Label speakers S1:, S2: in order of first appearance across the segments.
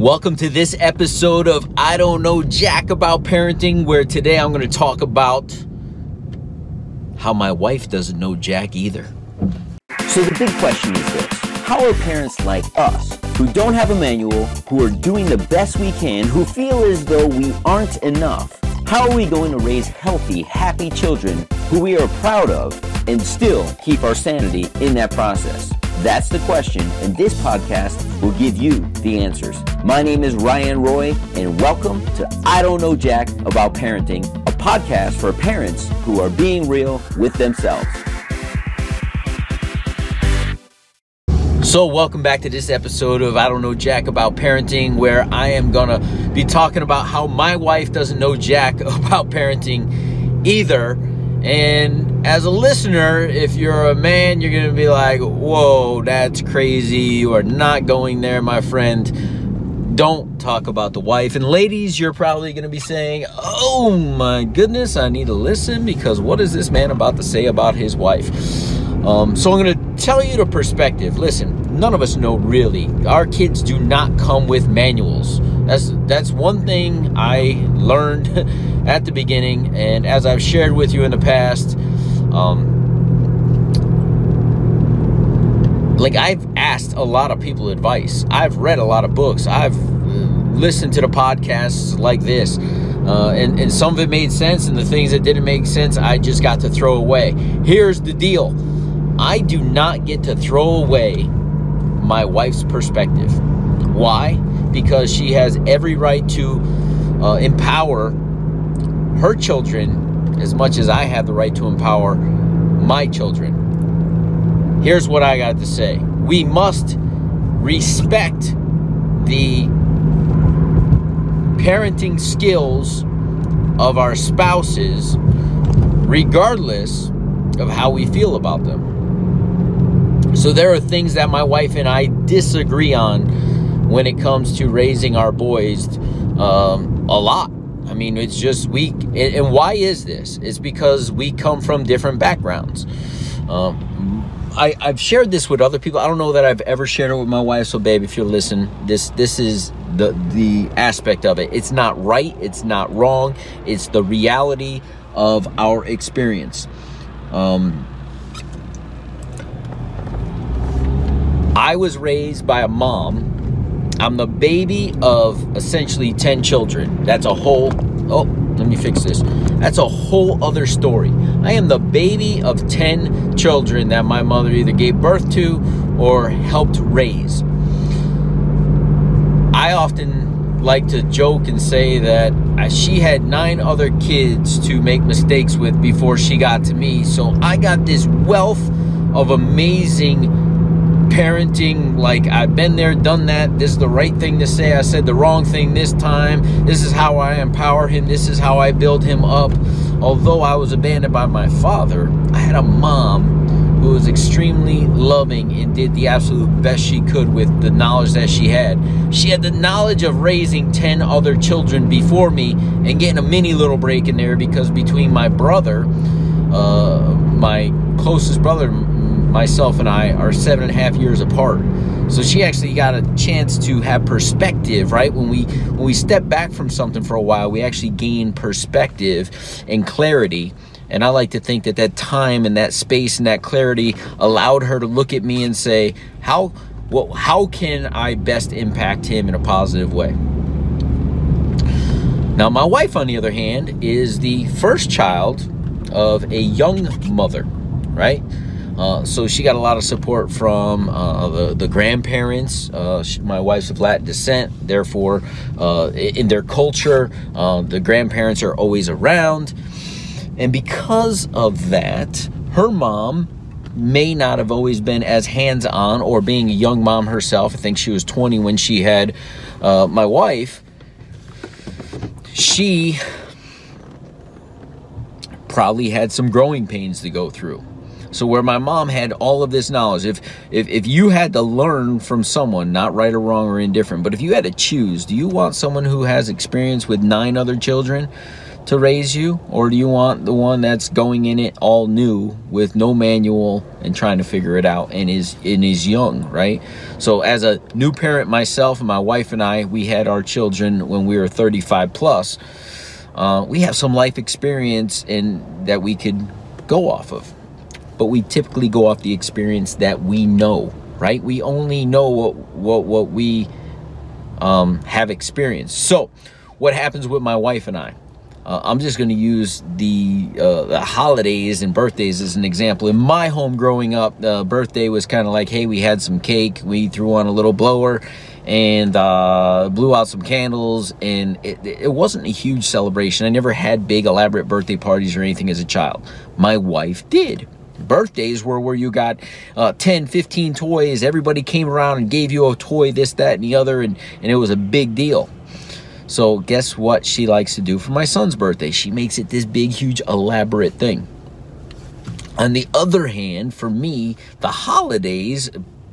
S1: Welcome to this episode of I Don't Know Jack About Parenting, where today I'm going to talk about how my wife doesn't know Jack either.
S2: So the big question is this How are parents like us, who don't have a manual, who are doing the best we can, who feel as though we aren't enough, how are we going to raise healthy, happy children who we are proud of and still keep our sanity in that process? That's the question, and this podcast will give you the answers. My name is Ryan Roy, and welcome to I Don't Know Jack About Parenting, a podcast for parents who are being real with themselves.
S1: So, welcome back to this episode of I Don't Know Jack About Parenting, where I am gonna be talking about how my wife doesn't know Jack about parenting either. And as a listener, if you're a man, you're gonna be like, whoa, that's crazy. You are not going there, my friend. Don't talk about the wife. And ladies, you're probably gonna be saying, oh my goodness, I need to listen because what is this man about to say about his wife? Um, so I'm going to tell you the perspective. Listen, none of us know really. Our kids do not come with manuals. That's that's one thing I learned at the beginning, and as I've shared with you in the past, um, like I've asked a lot of people advice. I've read a lot of books. I've listened to the podcasts like this. Uh, and, and some of it made sense, and the things that didn't make sense, I just got to throw away. Here's the deal I do not get to throw away my wife's perspective. Why? Because she has every right to uh, empower her children as much as I have the right to empower my children. Here's what I got to say we must respect the parenting skills of our spouses, regardless of how we feel about them. So there are things that my wife and I disagree on when it comes to raising our boys um, a lot. I mean, it's just we. And why is this? It's because we come from different backgrounds. Um, I, I've shared this with other people. I don't know that I've ever shared it with my wife. So, babe, if you listen, this this is the the aspect of it. It's not right. It's not wrong. It's the reality of our experience. Um, I was raised by a mom. I'm the baby of essentially 10 children. That's a whole, oh, let me fix this. That's a whole other story. I am the baby of 10 children that my mother either gave birth to or helped raise. I often like to joke and say that she had nine other kids to make mistakes with before she got to me. So I got this wealth of amazing parenting like I've been there, done that. This is the right thing to say. I said the wrong thing this time. This is how I empower him. This is how I build him up. Although I was abandoned by my father, I had a mom who was extremely loving and did the absolute best she could with the knowledge that she had. She had the knowledge of raising 10 other children before me and getting a mini little break in there because between my brother, uh, my closest brother, myself and I are seven and a half years apart. So she actually got a chance to have perspective, right? When we when we step back from something for a while, we actually gain perspective and clarity. And I like to think that that time and that space and that clarity allowed her to look at me and say, "How well, how can I best impact him in a positive way?" Now, my wife, on the other hand, is the first child of a young mother, right? Uh, so she got a lot of support from uh, the, the grandparents. Uh, she, my wife's of Latin descent, therefore, uh, in their culture, uh, the grandparents are always around. And because of that, her mom may not have always been as hands on, or being a young mom herself. I think she was 20 when she had my wife. She probably had some growing pains to go through. So where my mom had all of this knowledge, if if if you had to learn from someone, not right or wrong or indifferent, but if you had to choose, do you want someone who has experience with nine other children to raise you, or do you want the one that's going in it all new with no manual and trying to figure it out and is and is young, right? So as a new parent myself my wife and I, we had our children when we were 35 plus. Uh, we have some life experience in that we could go off of, but we typically go off the experience that we know, right? We only know what what what we um, have experienced. So, what happens with my wife and I? Uh, I'm just going to use the, uh, the, holidays and birthdays as an example. In my home growing up, uh, birthday was kind of like, hey, we had some cake, we threw on a little blower, and uh, blew out some candles, and it, it wasn't a huge celebration. I never had big, elaborate birthday parties or anything as a child. My wife did birthdays were where you got uh, 10 15 toys everybody came around and gave you a toy this that and the other and, and it was a big deal so guess what she likes to do for my son's birthday? She makes it this big, huge, elaborate thing. On the other hand, for me, the holidays,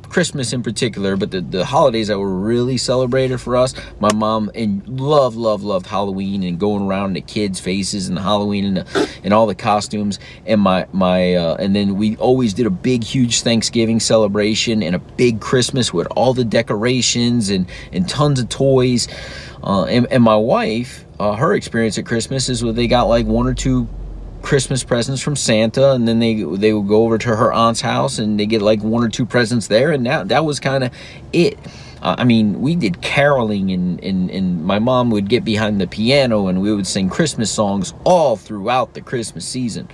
S1: Christmas in particular, but the, the holidays that were really celebrated for us, my mom and love, love, loved Halloween and going around the kids' faces and Halloween and, the, and all the costumes. And my, my, uh, and then we always did a big, huge Thanksgiving celebration and a big Christmas with all the decorations and, and tons of toys. Uh, and, and, my wife, uh, her experience at Christmas is where they got like one or two Christmas presents from Santa, and then they they would go over to her aunt's house and they get like one or two presents there, and that that was kind of it. Uh, I mean, we did caroling, and, and and my mom would get behind the piano, and we would sing Christmas songs all throughout the Christmas season.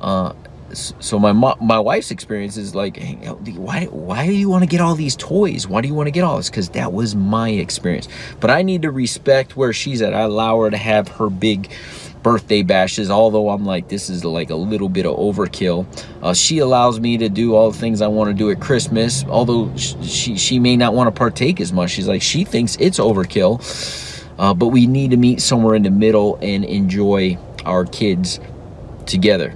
S1: Uh, so my my wife's experience is like, hey, why why do you want to get all these toys? Why do you want to get all this? Because that was my experience. But I need to respect where she's at. I allow her to have her big birthday bashes although i'm like this is like a little bit of overkill. Uh, she allows me to do all the things i want to do at christmas although she she may not want to partake as much. She's like she thinks it's overkill uh, but we need to meet somewhere in the middle and enjoy our kids together.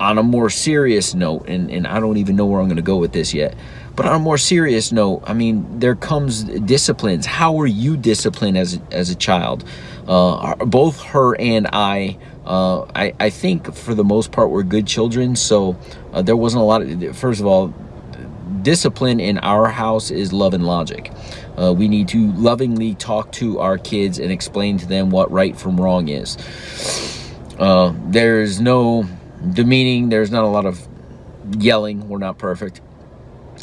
S1: On a more serious note, and, and I don't even know where I'm going to go with this yet, but on a more serious note, I mean, there comes disciplines. How were you disciplined as, as a child? Uh, both her and I, uh, I, I think for the most part, we're good children. So uh, there wasn't a lot of, first of all, discipline in our house is love and logic. Uh, we need to lovingly talk to our kids and explain to them what right from wrong is. Uh, there's no demeaning. There's not a lot of yelling. We're not perfect.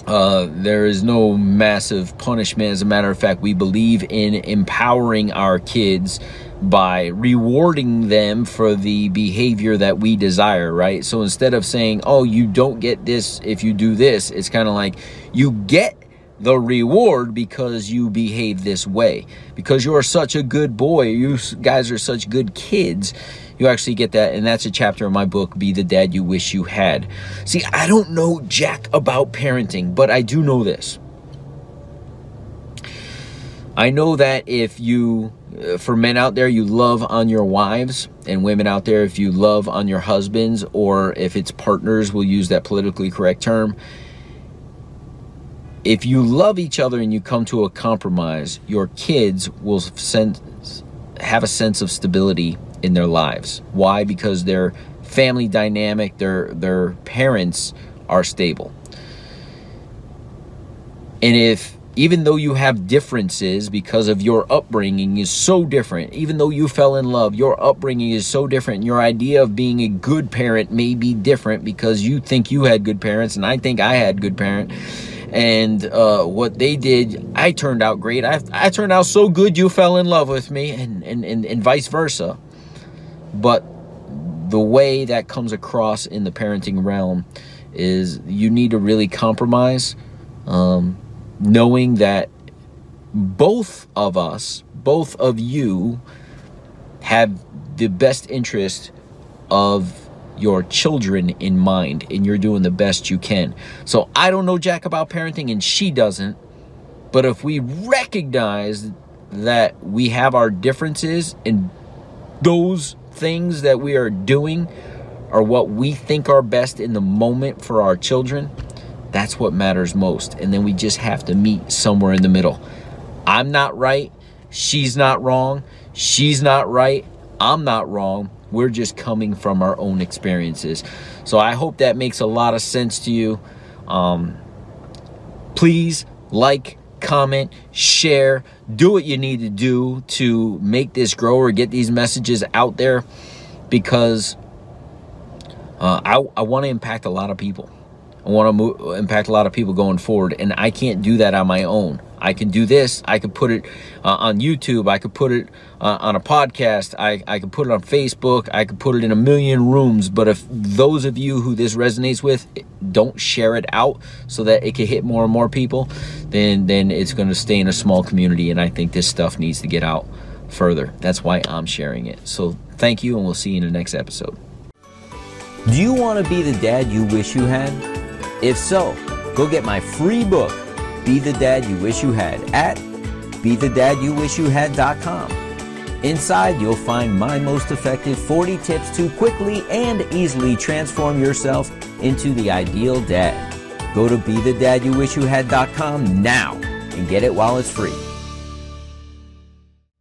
S1: Uh, there is no massive punishment. As a matter of fact, we believe in empowering our kids by rewarding them for the behavior that we desire, right? So instead of saying, oh, you don't get this if you do this, it's kind of like you get the reward because you behave this way. Because you are such a good boy, you guys are such good kids you actually get that and that's a chapter in my book be the dad you wish you had. See i don't know jack about parenting but i do know this. I know that if you uh, for men out there you love on your wives and women out there if you love on your husbands or if it's partners we'll use that politically correct term if you love each other and you come to a compromise your kids will have a sense of stability in their lives. Why? Because their family dynamic, their their parents are stable. And if even though you have differences because of your upbringing is so different, even though you fell in love, your upbringing is so different. Your idea of being a good parent may be different because you think you had good parents and I think I had good parent and uh, what they did, I turned out great. I, I turned out so good you fell in love with me, and, and, and, and vice versa. But the way that comes across in the parenting realm is you need to really compromise, um, knowing that both of us, both of you, have the best interest of your children in mind and you're doing the best you can. So I don't know Jack about parenting and she doesn't. But if we recognize that we have our differences and those things that we are doing are what we think are best in the moment for our children, that's what matters most. And then we just have to meet somewhere in the middle. I'm not right. She's not wrong. She's not right. I'm not wrong. We're just coming from our own experiences. So I hope that makes a lot of sense to you. Um, please like, comment, share, do what you need to do to make this grow or get these messages out there because uh, I, I want to impact a lot of people. I want to impact a lot of people going forward, and I can't do that on my own. I can do this. I could put it uh, on YouTube. I could put it uh, on a podcast. I, I could put it on Facebook. I could put it in a million rooms. But if those of you who this resonates with don't share it out so that it can hit more and more people, then then it's going to stay in a small community. And I think this stuff needs to get out further. That's why I'm sharing it. So thank you, and we'll see you in the next episode.
S2: Do you want to be the dad you wish you had? If so, go get my free book, Be the Dad You Wish You Had, at BeTheDadYouWishYouHad.com. Inside, you'll find my most effective 40 tips to quickly and easily transform yourself into the ideal dad. Go to BeTheDadYouWishYouHad.com now and get it while it's free.